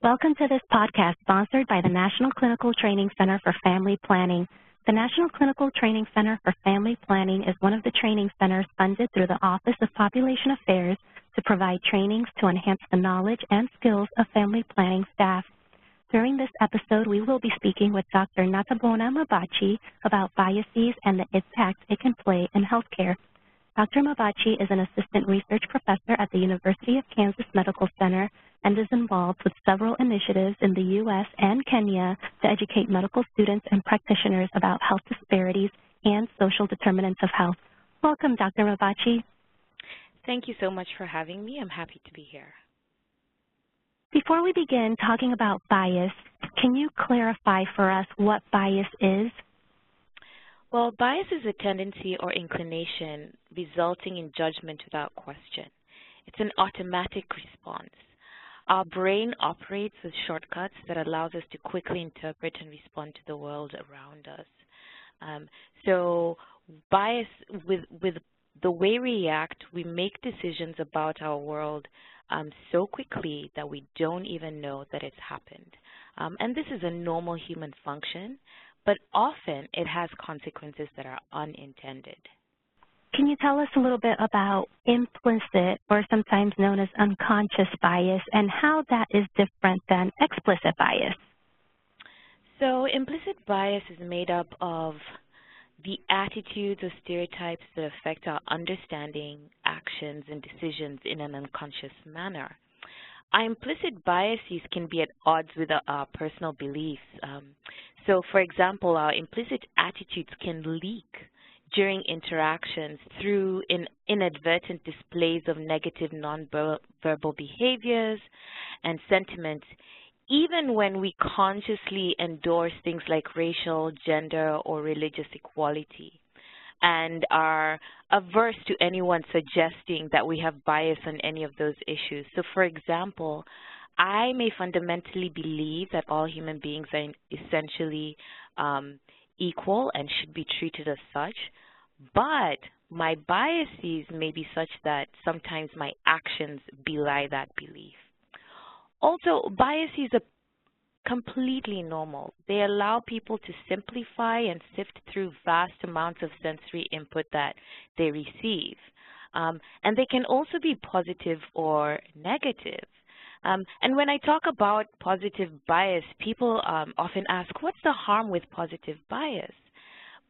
Welcome to this podcast sponsored by the National Clinical Training Center for Family Planning. The National Clinical Training Center for Family Planning is one of the training centers funded through the Office of Population Affairs to provide trainings to enhance the knowledge and skills of family planning staff. During this episode, we will be speaking with Dr. Natabhona Mabachi about biases and the impact it can play in healthcare. Dr. Mabachi is an assistant research professor at the University of Kansas Medical Center and is involved with several initiatives in the U.S. and Kenya to educate medical students and practitioners about health disparities and social determinants of health. Welcome, Dr. Mabachi. Thank you so much for having me. I'm happy to be here. Before we begin talking about bias, can you clarify for us what bias is? Well, bias is a tendency or inclination resulting in judgment without question. It's an automatic response. Our brain operates with shortcuts that allows us to quickly interpret and respond to the world around us. Um, so bias, with, with the way we react, we make decisions about our world um, so quickly that we don't even know that it's happened. Um, and this is a normal human function but often it has consequences that are unintended. Can you tell us a little bit about implicit or sometimes known as unconscious bias and how that is different than explicit bias? So implicit bias is made up of the attitudes or stereotypes that affect our understanding, actions, and decisions in an unconscious manner. Our implicit biases can be at odds with our, our personal beliefs. Um, so, for example, our implicit attitudes can leak during interactions through in, inadvertent displays of negative nonverbal behaviors and sentiments, even when we consciously endorse things like racial, gender, or religious equality and are averse to anyone suggesting that we have bias on any of those issues. So, for example, I may fundamentally believe that all human beings are essentially um, equal and should be treated as such, but my biases may be such that sometimes my actions belie that belief. Also, biases are completely normal. They allow people to simplify and sift through vast amounts of sensory input that they receive. Um, and they can also be positive or negative. Um, and when I talk about positive bias, people um, often ask, what's the harm with positive bias?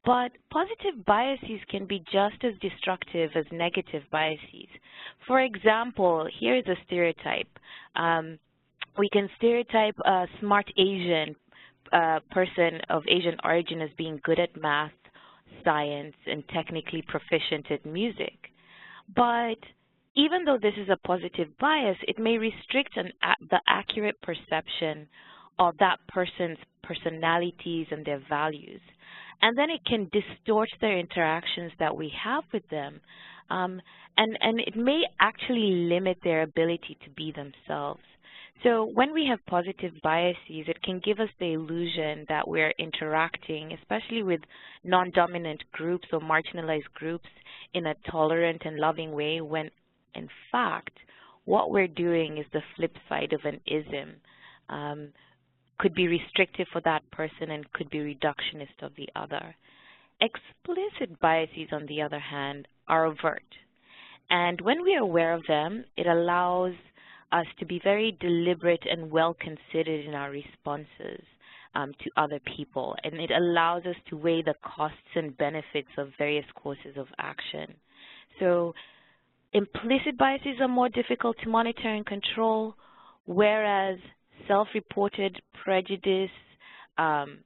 But positive biases can be just as destructive as negative biases. For example, here is a stereotype. Um, we can stereotype a smart Asian uh, person of Asian origin as being good at math, science, and technically proficient at music. But even though this is a positive bias, it may restrict an, the accurate perception of that person's personalities and their values. And then it can distort their interactions that we have with them. Um, and, and it may actually limit their ability to be themselves. So when we have positive biases, it can give us the illusion that we're interacting, especially with non-dominant groups or marginalized groups, in a tolerant and loving way when in fact, what we're doing is the flip side of an ism. Um, could be restrictive for that person and could be reductionist of the other. Explicit biases, on the other hand, are overt. And when we are aware of them, it allows us to be very deliberate and well considered in our responses um, to other people. And it allows us to weigh the costs and benefits of various courses of action. So Implicit biases are more difficult to monitor and control, whereas self-reported prejudice um,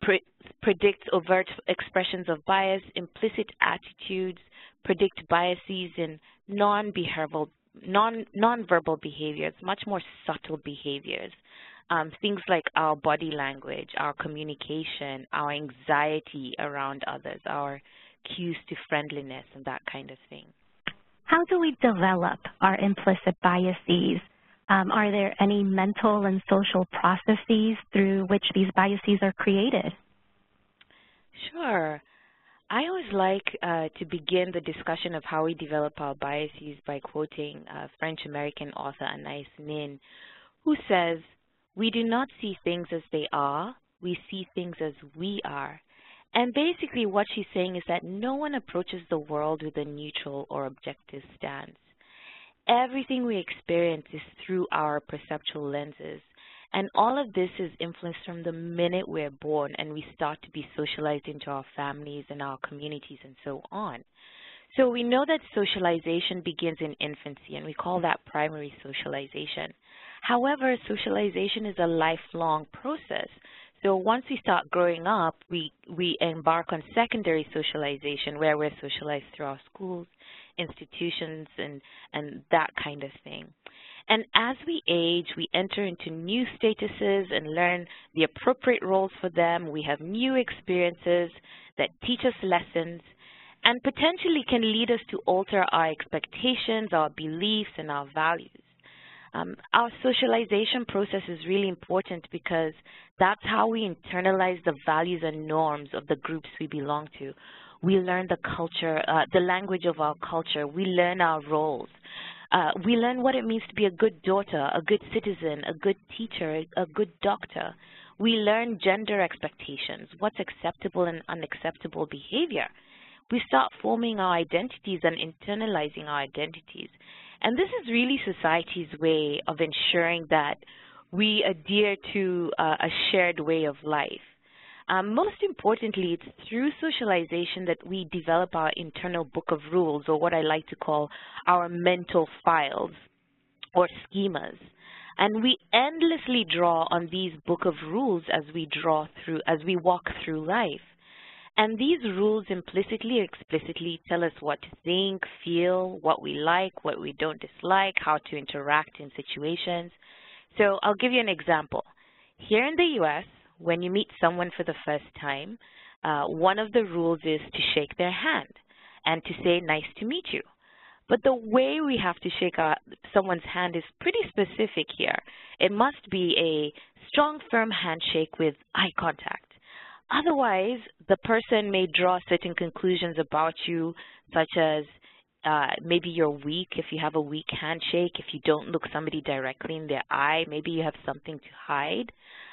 pre predicts overt expressions of bias. Implicit attitudes predict biases in non-behavioral, non non-verbal behaviors, much more subtle behaviors. Um, things like our body language, our communication, our anxiety around others, our cues to friendliness, and that kind of thing. How do we develop our implicit biases? Um, are there any mental and social processes through which these biases are created? Sure. I always like uh, to begin the discussion of how we develop our biases by quoting uh, French-American author Anais Nin, who says, we do not see things as they are, we see things as we are. And basically what she's saying is that no one approaches the world with a neutral or objective stance. Everything we experience is through our perceptual lenses. And all of this is influenced from the minute we're born and we start to be socialized into our families and our communities and so on. So we know that socialization begins in infancy, and we call that primary socialization. However, socialization is a lifelong process. So once we start growing up, we, we embark on secondary socialization where we're socialized through our schools, institutions, and, and that kind of thing. And as we age, we enter into new statuses and learn the appropriate roles for them. We have new experiences that teach us lessons and potentially can lead us to alter our expectations, our beliefs, and our values. Um, our socialization process is really important because that's how we internalize the values and norms of the groups we belong to. We learn the culture, uh, the language of our culture. We learn our roles. Uh, we learn what it means to be a good daughter, a good citizen, a good teacher, a good doctor. We learn gender expectations, what's acceptable and unacceptable behavior. We start forming our identities and internalizing our identities. And this is really society's way of ensuring that we adhere to uh, a shared way of life. Um, most importantly, it's through socialization that we develop our internal book of rules, or what I like to call our mental files or schemas. And we endlessly draw on these book of rules as we draw through, as we walk through life. And these rules implicitly or explicitly tell us what to think, feel, what we like, what we don't dislike, how to interact in situations. So I'll give you an example. Here in the U.S., when you meet someone for the first time, uh, one of the rules is to shake their hand and to say, nice to meet you. But the way we have to shake our, someone's hand is pretty specific here. It must be a strong, firm handshake with eye contact. Otherwise, the person may draw certain conclusions about you, such as uh, maybe you're weak if you have a weak handshake, if you don't look somebody directly in their eye, maybe you have something to hide.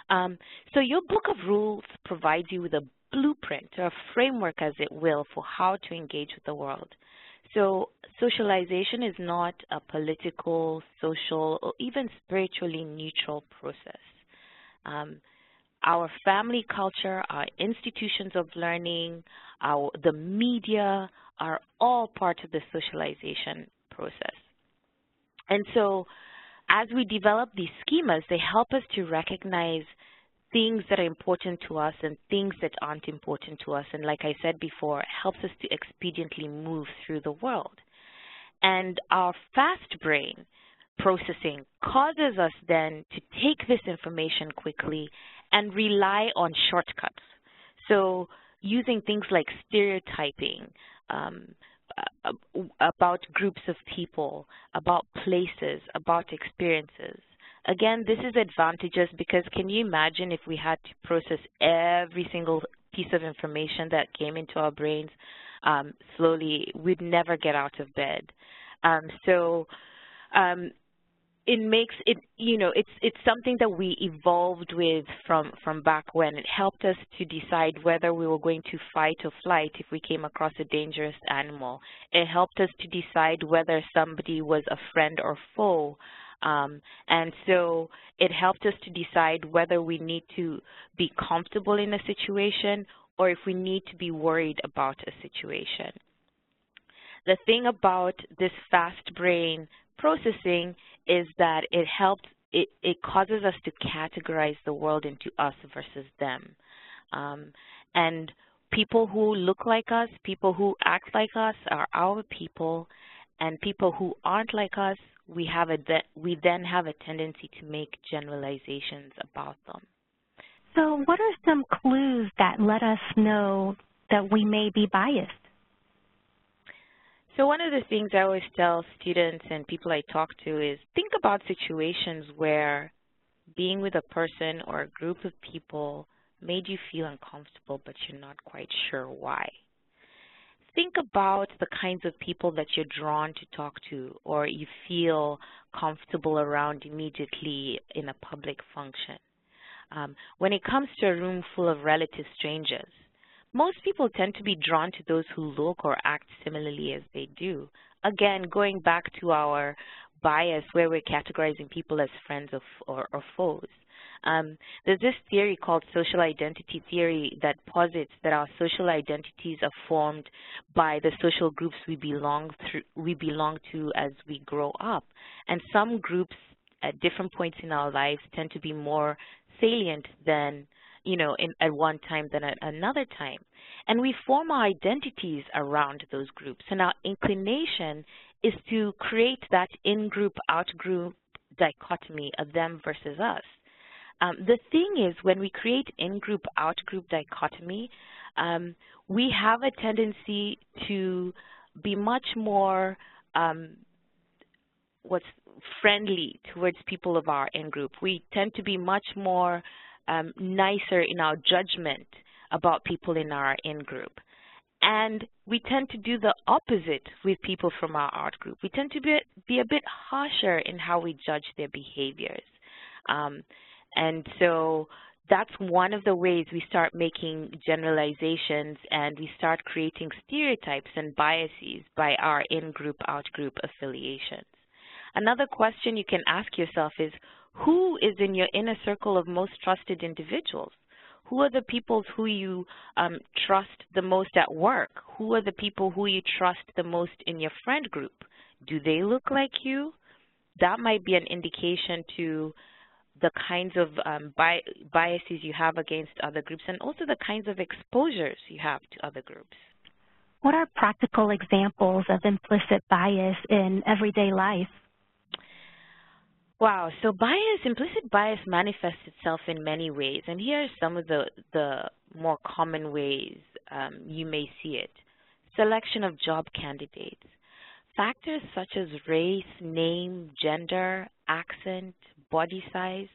Um, so your book of rules provides you with a blueprint or a framework, as it will, for how to engage with the world. So socialization is not a political, social, or even spiritually neutral process. Um, our family culture, our institutions of learning, our, the media are all part of the socialization process. And so as we develop these schemas, they help us to recognize things that are important to us and things that aren't important to us. And like I said before, it helps us to expediently move through the world. And our fast brain processing causes us then to take this information quickly and rely on shortcuts. So using things like stereotyping um, about groups of people, about places, about experiences. Again, this is advantageous because can you imagine if we had to process every single piece of information that came into our brains um, slowly, we'd never get out of bed. Um, so um, it makes it you know it's it's something that we evolved with from from back when. It helped us to decide whether we were going to fight or flight if we came across a dangerous animal. It helped us to decide whether somebody was a friend or foe. Um, and so it helped us to decide whether we need to be comfortable in a situation or if we need to be worried about a situation. The thing about this fast brain processing is that it helps, it, it causes us to categorize the world into us versus them. Um, and people who look like us, people who act like us are our people, and people who aren't like us, we have a we then have a tendency to make generalizations about them. So what are some clues that let us know that we may be biased? So one of the things I always tell students and people I talk to is think about situations where being with a person or a group of people made you feel uncomfortable, but you're not quite sure why. think about the kinds of people that you're drawn to talk to or you feel comfortable around immediately in a public function. Um, when it comes to a room full of relative strangers, most people tend to be drawn to those who look or act similarly as they do. Again, going back to our bias where we're categorizing people as friends or, or foes. Um, there's this theory called social identity theory that posits that our social identities are formed by the social groups we belong through, we belong to as we grow up. And some groups at different points in our lives tend to be more salient than you know, in, at one time than at another time. And we form our identities around those groups. And our inclination is to create that in-group, out-group dichotomy of them versus us. Um, the thing is, when we create in-group, out-group dichotomy, um, we have a tendency to be much more um, what's friendly towards people of our in-group. We tend to be much more um, nicer in our judgment about people in our in-group. And we tend to do the opposite with people from our out group. We tend to be, be a bit harsher in how we judge their behaviors. Um, and so that's one of the ways we start making generalizations and we start creating stereotypes and biases by our in-group, out-group affiliations. Another question you can ask yourself is, who is in your inner circle of most trusted individuals? Who are the people who you um, trust the most at work? Who are the people who you trust the most in your friend group? Do they look like you? That might be an indication to the kinds of um, bi biases you have against other groups and also the kinds of exposures you have to other groups. What are practical examples of implicit bias in everyday life? Wow, so bias, implicit bias manifests itself in many ways, and here are some of the, the more common ways um, you may see it. Selection of job candidates. Factors such as race, name, gender, accent, body size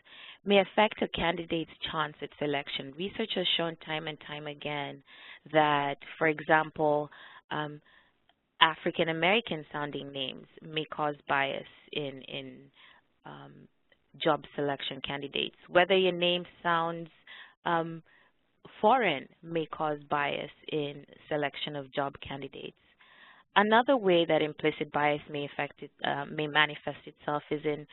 may affect a candidate's chance at selection. Research has shown time and time again that, for example, um, African American sounding names may cause bias in, in um, job selection candidates. Whether your name sounds um, foreign may cause bias in selection of job candidates. Another way that implicit bias may, affect it, uh, may manifest itself is in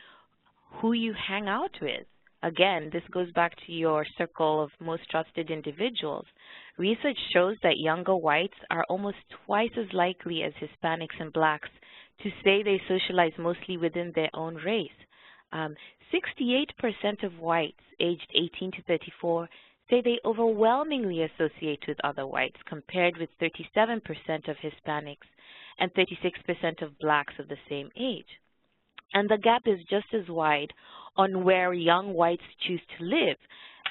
who you hang out with. Again, this goes back to your circle of most trusted individuals. Research shows that younger whites are almost twice as likely as Hispanics and blacks to say they socialize mostly within their own race. 68% um, of whites aged 18 to 34 say they overwhelmingly associate with other whites, compared with 37% of Hispanics and 36% of blacks of the same age. And the gap is just as wide on where young whites choose to live.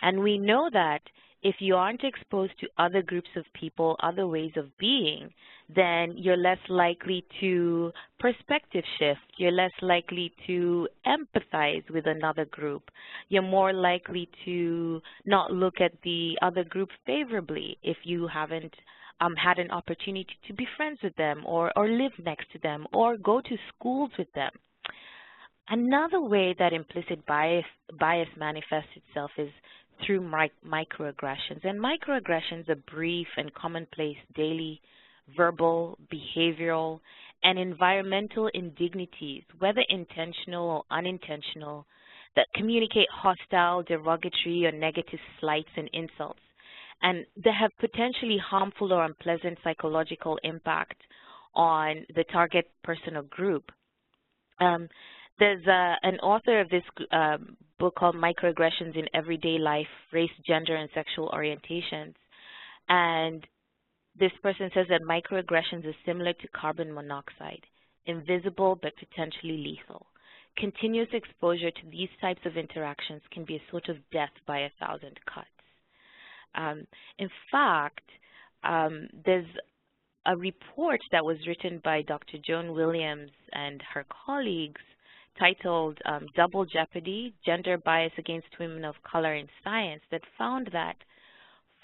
And we know that if you aren't exposed to other groups of people, other ways of being, then you're less likely to perspective shift. You're less likely to empathize with another group. You're more likely to not look at the other group favorably if you haven't um, had an opportunity to be friends with them or, or live next to them or go to schools with them. Another way that implicit bias, bias manifests itself is through microaggressions. And microaggressions are brief and commonplace daily verbal, behavioral, and environmental indignities, whether intentional or unintentional, that communicate hostile, derogatory, or negative slights and insults, and they have potentially harmful or unpleasant psychological impact on the target person or group. Um, there's uh, an author of this um, book called Microaggressions in Everyday Life, Race, Gender, and Sexual Orientations. And this person says that microaggressions is similar to carbon monoxide, invisible but potentially lethal. Continuous exposure to these types of interactions can be a sort of death by a thousand cuts. Um, in fact, um, there's a report that was written by Dr. Joan Williams and her colleagues titled um, Double Jeopardy, Gender Bias Against Women of Color in Science that found that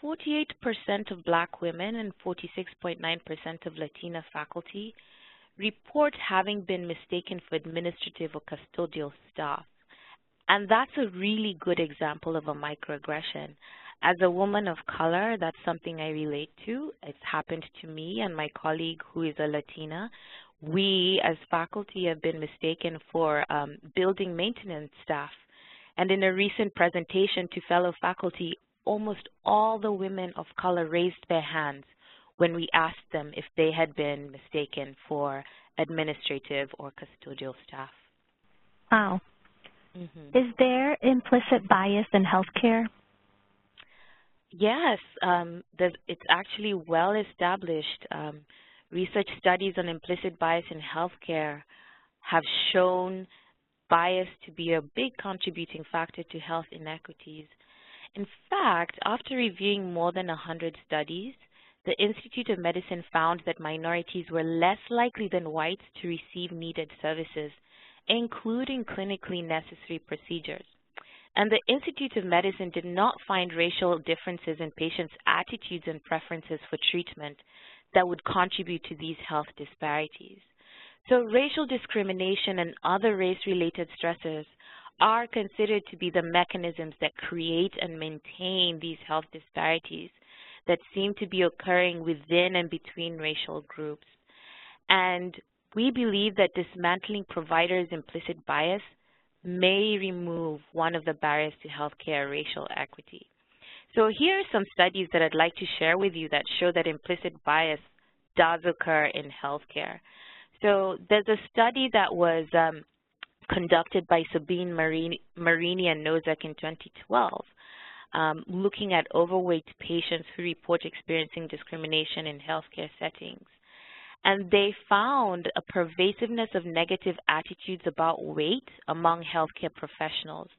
48% of black women and 46.9% of Latina faculty report having been mistaken for administrative or custodial staff. And that's a really good example of a microaggression. As a woman of color, that's something I relate to. It's happened to me and my colleague who is a Latina. We, as faculty, have been mistaken for um, building maintenance staff. And in a recent presentation to fellow faculty, almost all the women of color raised their hands when we asked them if they had been mistaken for administrative or custodial staff. Wow. Mm -hmm. Is there implicit bias in healthcare? Yes, um, it's actually well established. Um, research studies on implicit bias in healthcare have shown bias to be a big contributing factor to health inequities. In fact, after reviewing more than 100 studies, the Institute of Medicine found that minorities were less likely than whites to receive needed services including clinically necessary procedures. And the Institute of Medicine did not find racial differences in patients' attitudes and preferences for treatment that would contribute to these health disparities. So racial discrimination and other race-related stressors are considered to be the mechanisms that create and maintain these health disparities that seem to be occurring within and between racial groups. And we believe that dismantling providers' implicit bias may remove one of the barriers to healthcare racial equity. So here are some studies that I'd like to share with you that show that implicit bias does occur in healthcare. So there's a study that was um, conducted by Sabin Marini, Marini and Nosek in 2012, um, looking at overweight patients who report experiencing discrimination in healthcare settings and they found a pervasiveness of negative attitudes about weight among healthcare professionals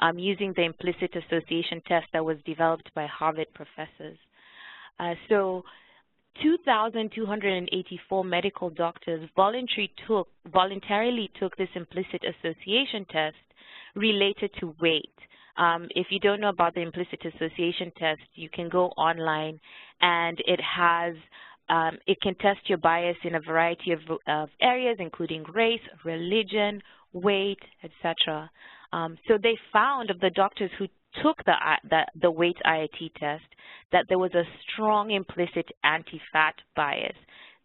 um, using the implicit association test that was developed by Harvard professors. Uh, so 2,284 medical doctors voluntarily took, voluntarily took this implicit association test related to weight. Um, if you don't know about the implicit association test, you can go online and it has um, it can test your bias in a variety of, of areas, including race, religion, weight, etc. Um, so they found of the doctors who took the, the, the weight IAT test that there was a strong implicit anti-fat bias.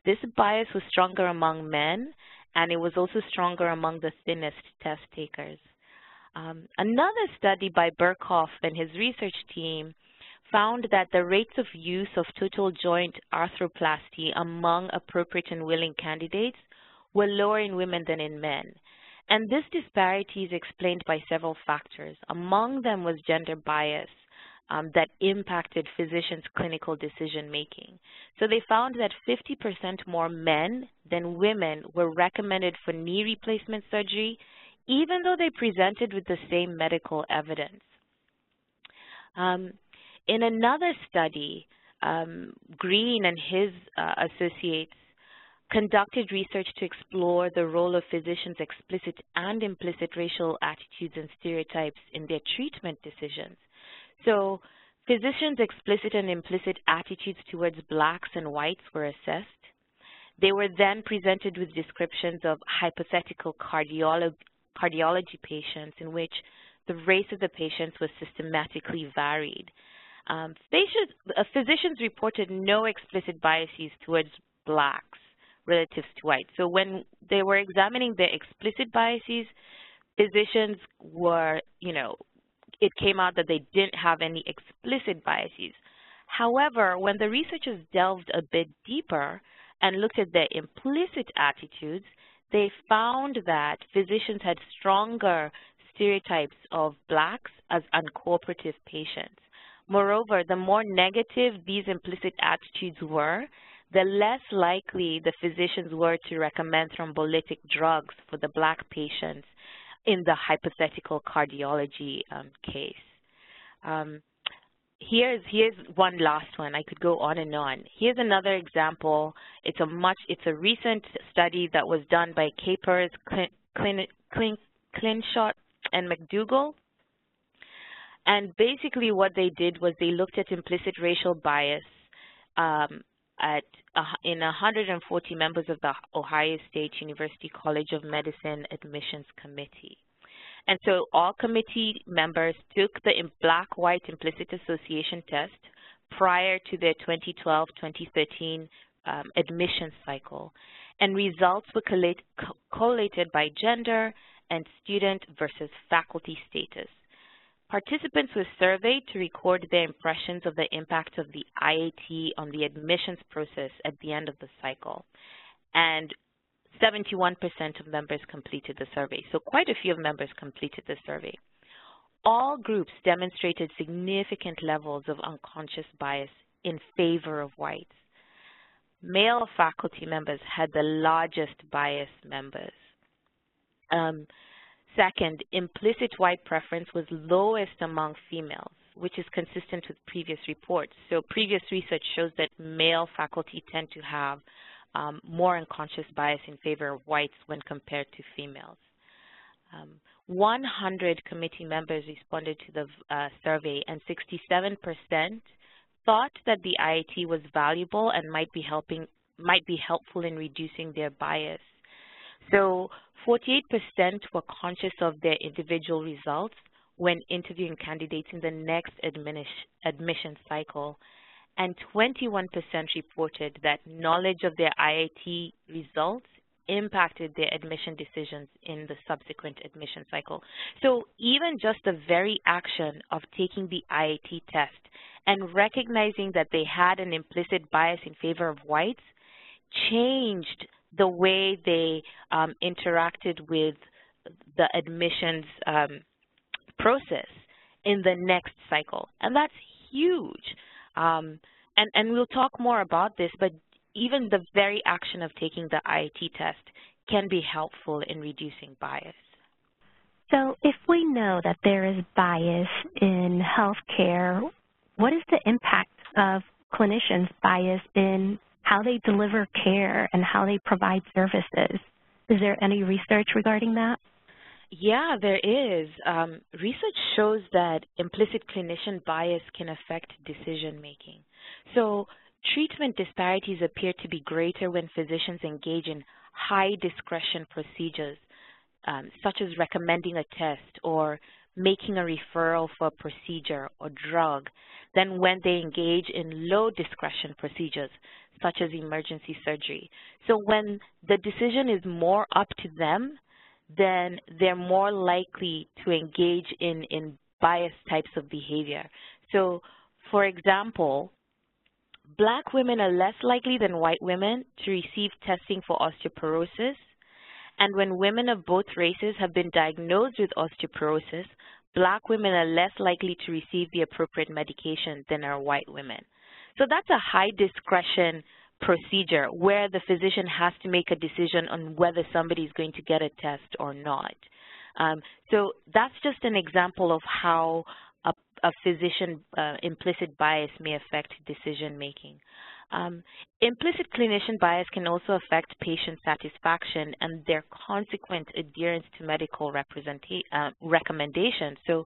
This bias was stronger among men, and it was also stronger among the thinnest test takers. Um, another study by Borkhoff and his research team found that the rates of use of total joint arthroplasty among appropriate and willing candidates were lower in women than in men. And this disparity is explained by several factors. Among them was gender bias um, that impacted physicians' clinical decision-making. So they found that 50% more men than women were recommended for knee replacement surgery, even though they presented with the same medical evidence. Um, in another study, um, Green and his uh, associates conducted research to explore the role of physicians' explicit and implicit racial attitudes and stereotypes in their treatment decisions. So physicians' explicit and implicit attitudes towards blacks and whites were assessed. They were then presented with descriptions of hypothetical cardiolo cardiology patients in which the race of the patients was systematically varied. Um, uh, physicians reported no explicit biases towards blacks relative to whites. So when they were examining the explicit biases, physicians were, you know, it came out that they didn't have any explicit biases. However, when the researchers delved a bit deeper and looked at their implicit attitudes, they found that physicians had stronger stereotypes of blacks as uncooperative patients. Moreover, the more negative these implicit attitudes were, the less likely the physicians were to recommend thrombolytic drugs for the black patients in the hypothetical cardiology um, case. Um, here's here's one last one. I could go on and on. Here's another example. It's a much it's a recent study that was done by Capers, Clin, Clin, Clin, Clinchot, and McDougle And basically what they did was they looked at implicit racial bias um, at uh, in 140 members of the Ohio State University College of Medicine Admissions Committee. And so all committee members took the black-white implicit association test prior to their 2012-2013 um, admission cycle, and results were collated by gender and student versus faculty status. Participants were surveyed to record their impressions of the impact of the IAT on the admissions process at the end of the cycle. And 71% of members completed the survey. So quite a few of members completed the survey. All groups demonstrated significant levels of unconscious bias in favor of whites. Male faculty members had the largest bias members. Um, Second, implicit white preference was lowest among females, which is consistent with previous reports. So previous research shows that male faculty tend to have um, more unconscious bias in favor of whites when compared to females. Um, 100 committee members responded to the uh, survey, and 67% thought that the IAT was valuable and might be helping might be helpful in reducing their bias. So 48% were conscious of their individual results when interviewing candidates in the next admission cycle, and 21% reported that knowledge of their IAT results impacted their admission decisions in the subsequent admission cycle. So even just the very action of taking the IAT test and recognizing that they had an implicit bias in favor of whites changed the way they um, interacted with the admissions um, process in the next cycle. And that's huge. Um, and, and we'll talk more about this, but even the very action of taking the IAT test can be helpful in reducing bias. So if we know that there is bias in healthcare, what is the impact of clinicians' bias in how they deliver care and how they provide services. Is there any research regarding that? Yeah, there is. Um, research shows that implicit clinician bias can affect decision making. So treatment disparities appear to be greater when physicians engage in high discretion procedures, um, such as recommending a test or making a referral for a procedure or drug, than when they engage in low discretion procedures, such as emergency surgery. So when the decision is more up to them, then they're more likely to engage in, in biased types of behavior. So, for example, black women are less likely than white women to receive testing for osteoporosis. And when women of both races have been diagnosed with osteoporosis, black women are less likely to receive the appropriate medication than are white women. So that's a high discretion procedure where the physician has to make a decision on whether somebody is going to get a test or not. Um, so that's just an example of how a, a physician uh, implicit bias may affect decision making. Um, implicit clinician bias can also affect patient satisfaction and their consequent adherence to medical uh, recommendations. So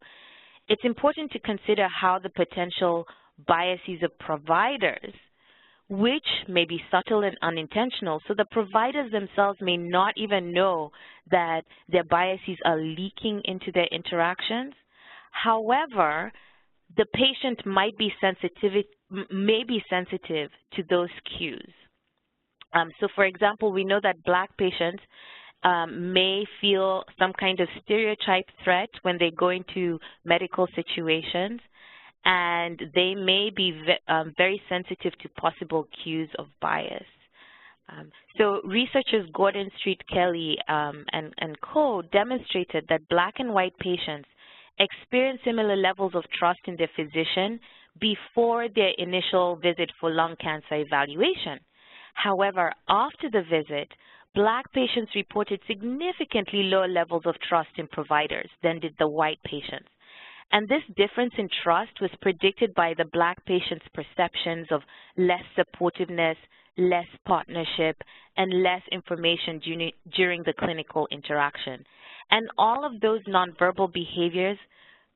it's important to consider how the potential biases of providers, which may be subtle and unintentional, so the providers themselves may not even know that their biases are leaking into their interactions. However, the patient might be sensitive, may be sensitive to those cues. Um, so for example, we know that black patients um, may feel some kind of stereotype threat when they go into medical situations, and they may be ve um, very sensitive to possible cues of bias. Um, so researchers Gordon Street Kelly um, and, and co demonstrated that black and white patients experience similar levels of trust in their physician before their initial visit for lung cancer evaluation. However, after the visit, black patients reported significantly lower levels of trust in providers than did the white patients. And this difference in trust was predicted by the black patients' perceptions of less supportiveness, less partnership, and less information during the clinical interaction. And all of those nonverbal behaviors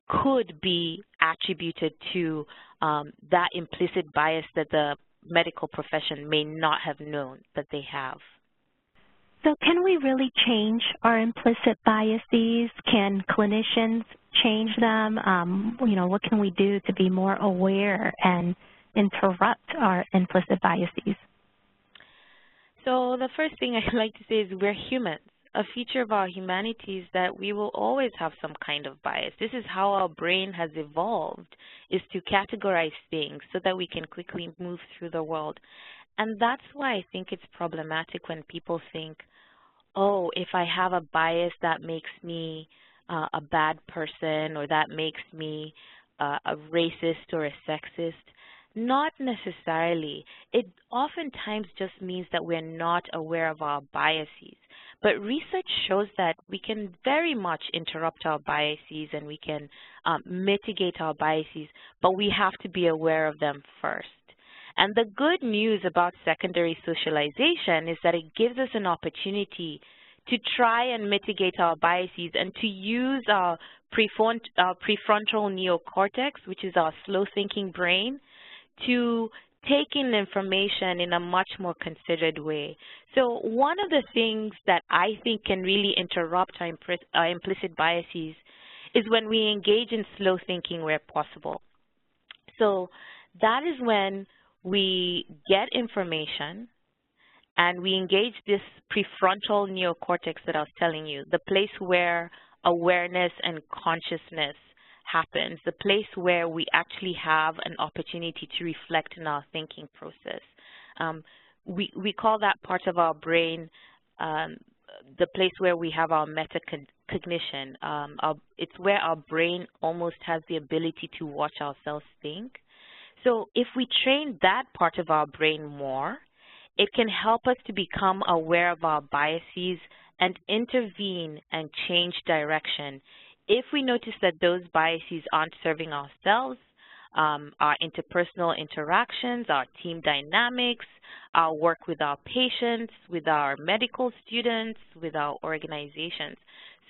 could be attributed to um, that implicit bias that the medical profession may not have known that they have. So can we really change our implicit biases? Can clinicians change them? Um, you know, what can we do to be more aware and interrupt our implicit biases? So the first thing I'd like to say is we're humans. A feature of our humanity is that we will always have some kind of bias. This is how our brain has evolved, is to categorize things so that we can quickly move through the world. And that's why I think it's problematic when people think, oh, if I have a bias that makes me uh, a bad person or that makes me uh, a racist or a sexist. Not necessarily. It oftentimes just means that we're not aware of our biases. But research shows that we can very much interrupt our biases and we can um, mitigate our biases, but we have to be aware of them first. And the good news about secondary socialization is that it gives us an opportunity to try and mitigate our biases and to use our, our prefrontal neocortex, which is our slow-thinking brain, to take in information in a much more considered way. So one of the things that I think can really interrupt our, our implicit biases is when we engage in slow thinking where possible. So that is when we get information and we engage this prefrontal neocortex that I was telling you, the place where awareness and consciousness happens, the place where we actually have an opportunity to reflect in our thinking process. Um, we, we call that part of our brain um, the place where we have our metacognition. Um, our, it's where our brain almost has the ability to watch ourselves think. So if we train that part of our brain more, it can help us to become aware of our biases and intervene and change direction if we notice that those biases aren't serving ourselves, um, our interpersonal interactions, our team dynamics, our work with our patients, with our medical students, with our organizations.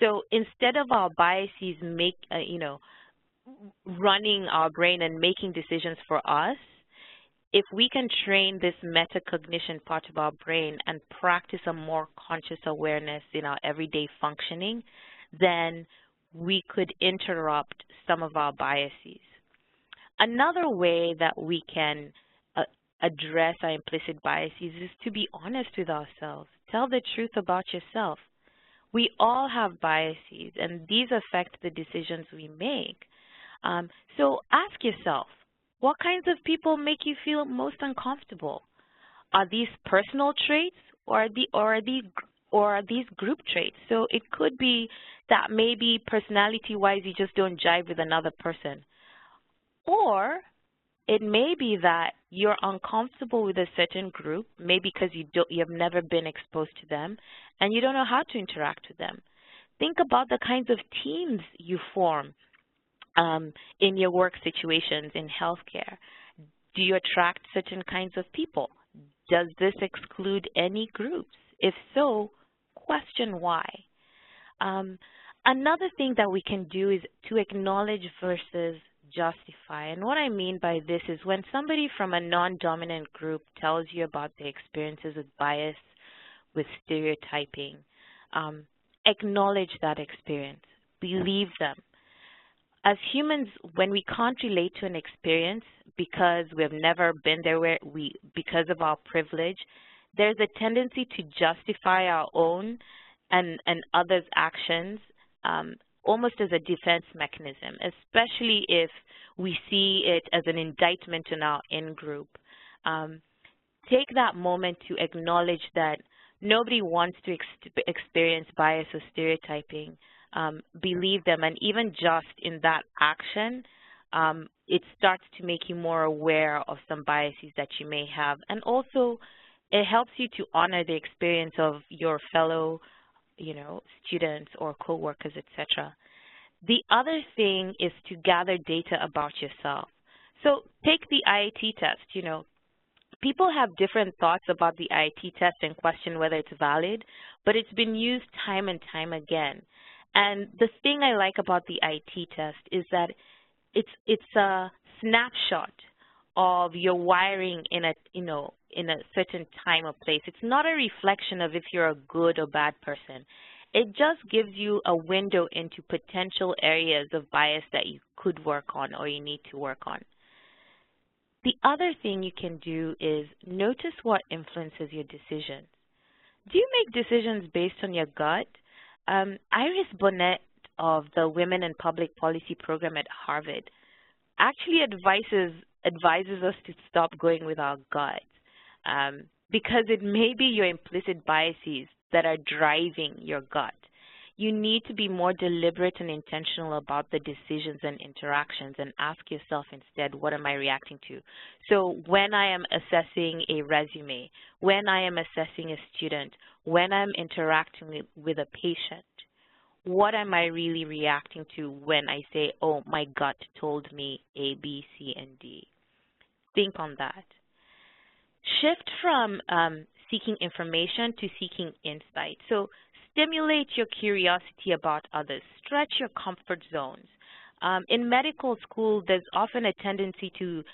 So instead of our biases make, uh, you know, running our brain and making decisions for us, if we can train this metacognition part of our brain and practice a more conscious awareness in our everyday functioning, then we could interrupt some of our biases. Another way that we can uh, address our implicit biases is to be honest with ourselves. Tell the truth about yourself. We all have biases, and these affect the decisions we make. Um, so ask yourself, what kinds of people make you feel most uncomfortable? Are these personal traits or are, the, or are these or these group traits? So it could be that maybe personality-wise you just don't jive with another person. Or it may be that you're uncomfortable with a certain group, maybe because you don't, you have never been exposed to them, and you don't know how to interact with them. Think about the kinds of teams you form um, in your work situations in healthcare? Do you attract certain kinds of people? Does this exclude any groups? If so, question why. Um, another thing that we can do is to acknowledge versus justify. And what I mean by this is when somebody from a non-dominant group tells you about their experiences with bias, with stereotyping, um, acknowledge that experience. Believe them as humans, when we can't relate to an experience because we've never been there where we, because of our privilege, there's a tendency to justify our own and, and others' actions um, almost as a defense mechanism, especially if we see it as an indictment in our in-group. Um, take that moment to acknowledge that nobody wants to ex experience bias or stereotyping um, believe them. And even just in that action, um, it starts to make you more aware of some biases that you may have. And also, it helps you to honor the experience of your fellow, you know, students or coworkers, etc. The other thing is to gather data about yourself. So take the IAT test, you know, people have different thoughts about the IAT test and question whether it's valid, but it's been used time and time again. And the thing I like about the IT test is that it's it's a snapshot of your wiring in a you know in a certain time or place. It's not a reflection of if you're a good or bad person. It just gives you a window into potential areas of bias that you could work on or you need to work on. The other thing you can do is notice what influences your decisions. Do you make decisions based on your gut? Um, Iris Bohnet of the Women in Public Policy program at Harvard actually advises advises us to stop going with our gut um, because it may be your implicit biases that are driving your gut. You need to be more deliberate and intentional about the decisions and interactions and ask yourself instead, what am I reacting to? So when I am assessing a resume, when I am assessing a student, when I'm interacting with, with a patient, what am I really reacting to when I say, oh, my gut told me A, B, C, and D? Think on that. Shift from um, seeking information to seeking insight. So stimulate your curiosity about others. Stretch your comfort zones. Um, in medical school, there's often a tendency to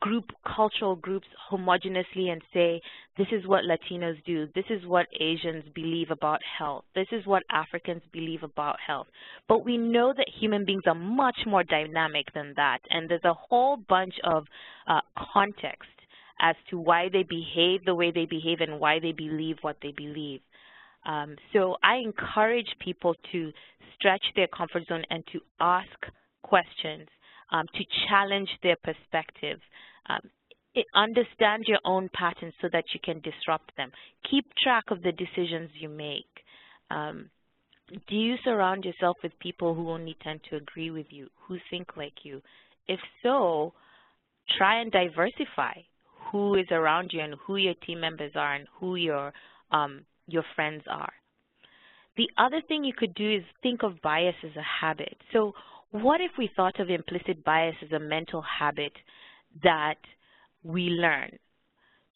group cultural groups homogeneously and say, this is what Latinos do, this is what Asians believe about health, this is what Africans believe about health. But we know that human beings are much more dynamic than that, and there's a whole bunch of uh, context as to why they behave the way they behave and why they believe what they believe. Um, so I encourage people to stretch their comfort zone and to ask questions um, to challenge their perspective. Um, understand your own patterns so that you can disrupt them. Keep track of the decisions you make. Um, do you surround yourself with people who only tend to agree with you, who think like you? If so, try and diversify who is around you and who your team members are and who your um, your friends are. The other thing you could do is think of bias as a habit. So what if we thought of implicit bias as a mental habit that we learn?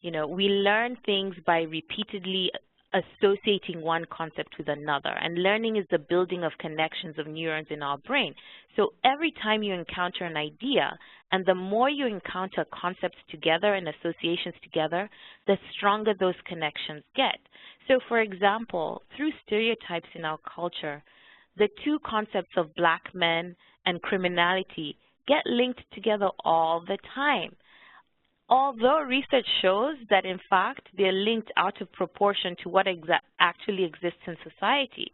You know, we learn things by repeatedly associating one concept with another. And learning is the building of connections of neurons in our brain. So every time you encounter an idea, and the more you encounter concepts together and associations together, the stronger those connections get. So for example, through stereotypes in our culture, the two concepts of black men and criminality get linked together all the time. Although research shows that, in fact, they're linked out of proportion to what exa actually exists in society.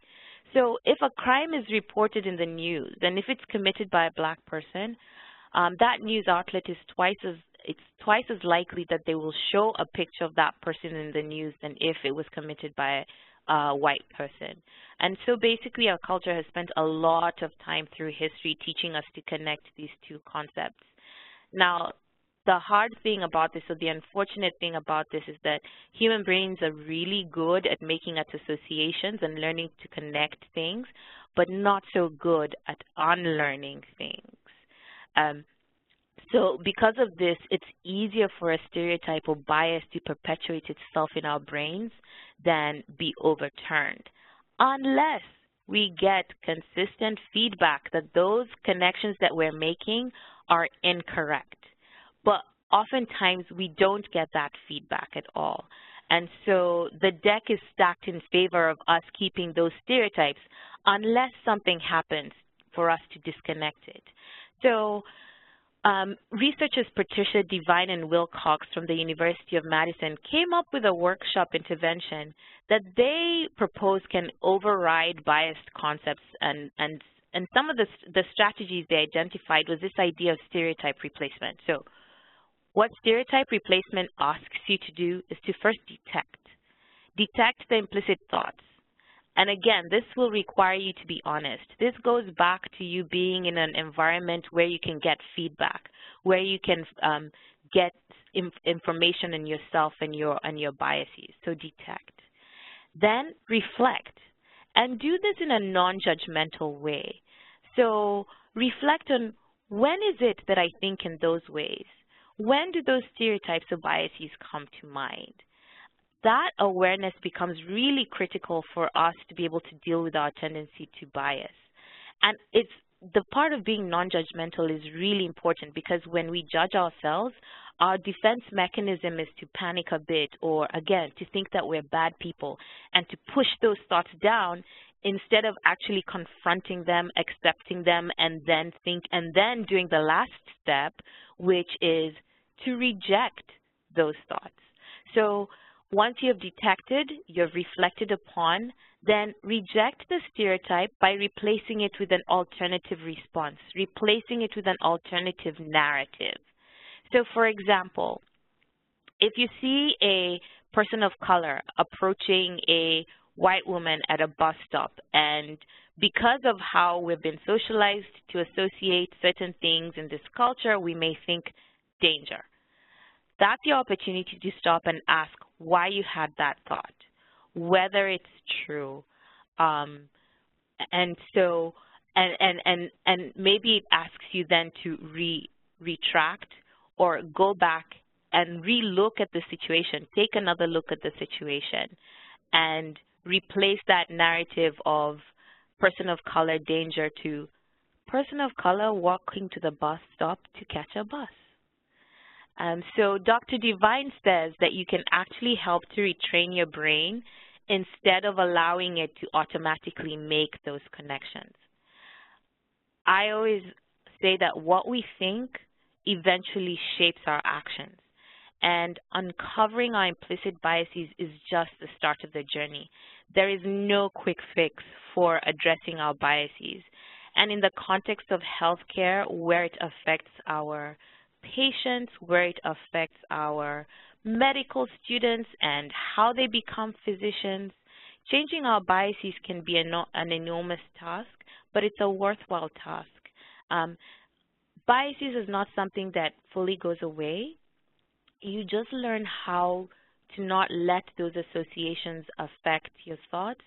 So if a crime is reported in the news, and if it's committed by a black person, um, that news outlet is twice as it's twice as likely that they will show a picture of that person in the news than if it was committed by a white person. And so basically our culture has spent a lot of time through history teaching us to connect these two concepts. Now, the hard thing about this, or the unfortunate thing about this, is that human brains are really good at making at associations and learning to connect things, but not so good at unlearning things. Um, so because of this, it's easier for a stereotype or bias to perpetuate itself in our brains than be overturned, unless we get consistent feedback that those connections that we're making are incorrect. But oftentimes we don't get that feedback at all. And so the deck is stacked in favor of us keeping those stereotypes unless something happens for us to disconnect it. So um, researchers Patricia Devine and Will Cox from the University of Madison came up with a workshop intervention that they propose can override biased concepts and, and, and some of the, the strategies they identified was this idea of stereotype replacement. So what stereotype replacement asks you to do is to first detect. Detect the implicit thoughts. And again, this will require you to be honest. This goes back to you being in an environment where you can get feedback, where you can um, get inf information in yourself and your, and your biases. So detect. Then reflect. And do this in a non-judgmental way. So reflect on when is it that I think in those ways? When do those stereotypes or biases come to mind? That awareness becomes really critical for us to be able to deal with our tendency to bias. And it's the part of being non-judgmental is really important because when we judge ourselves, our defense mechanism is to panic a bit or, again, to think that we're bad people and to push those thoughts down instead of actually confronting them, accepting them, and then think, and then doing the last step, which is to reject those thoughts. So once you have detected, you have reflected upon, then reject the stereotype by replacing it with an alternative response, replacing it with an alternative narrative. So for example, if you see a person of color approaching a white woman at a bus stop and because of how we've been socialized to associate certain things in this culture, we may think danger. That's your opportunity to stop and ask why you had that thought, whether it's true. Um, and so, and, and, and, and maybe it asks you then to re, retract or go back and re-look at the situation, take another look at the situation, and replace that narrative of person of color danger to person of color walking to the bus stop to catch a bus. Um, so Dr. Devine says that you can actually help to retrain your brain instead of allowing it to automatically make those connections. I always say that what we think eventually shapes our actions. And uncovering our implicit biases is just the start of the journey. There is no quick fix for addressing our biases. And in the context of healthcare, where it affects our patients, where it affects our medical students and how they become physicians, changing our biases can be an, an enormous task, but it's a worthwhile task. Um, biases is not something that fully goes away. You just learn how to not let those associations affect your thoughts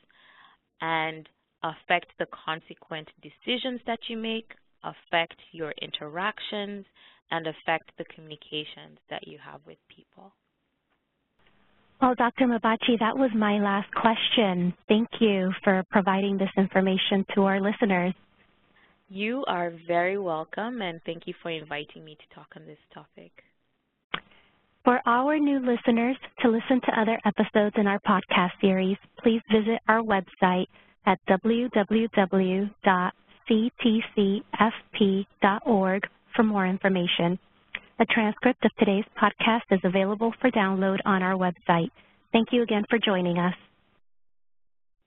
and affect the consequent decisions that you make, affect your interactions, and affect the communications that you have with people. Well, Dr. Mabachi, that was my last question. Thank you for providing this information to our listeners. You are very welcome, and thank you for inviting me to talk on this topic. For our new listeners to listen to other episodes in our podcast series, please visit our website at www.ctcfp.org for more information. A transcript of today's podcast is available for download on our website. Thank you again for joining us.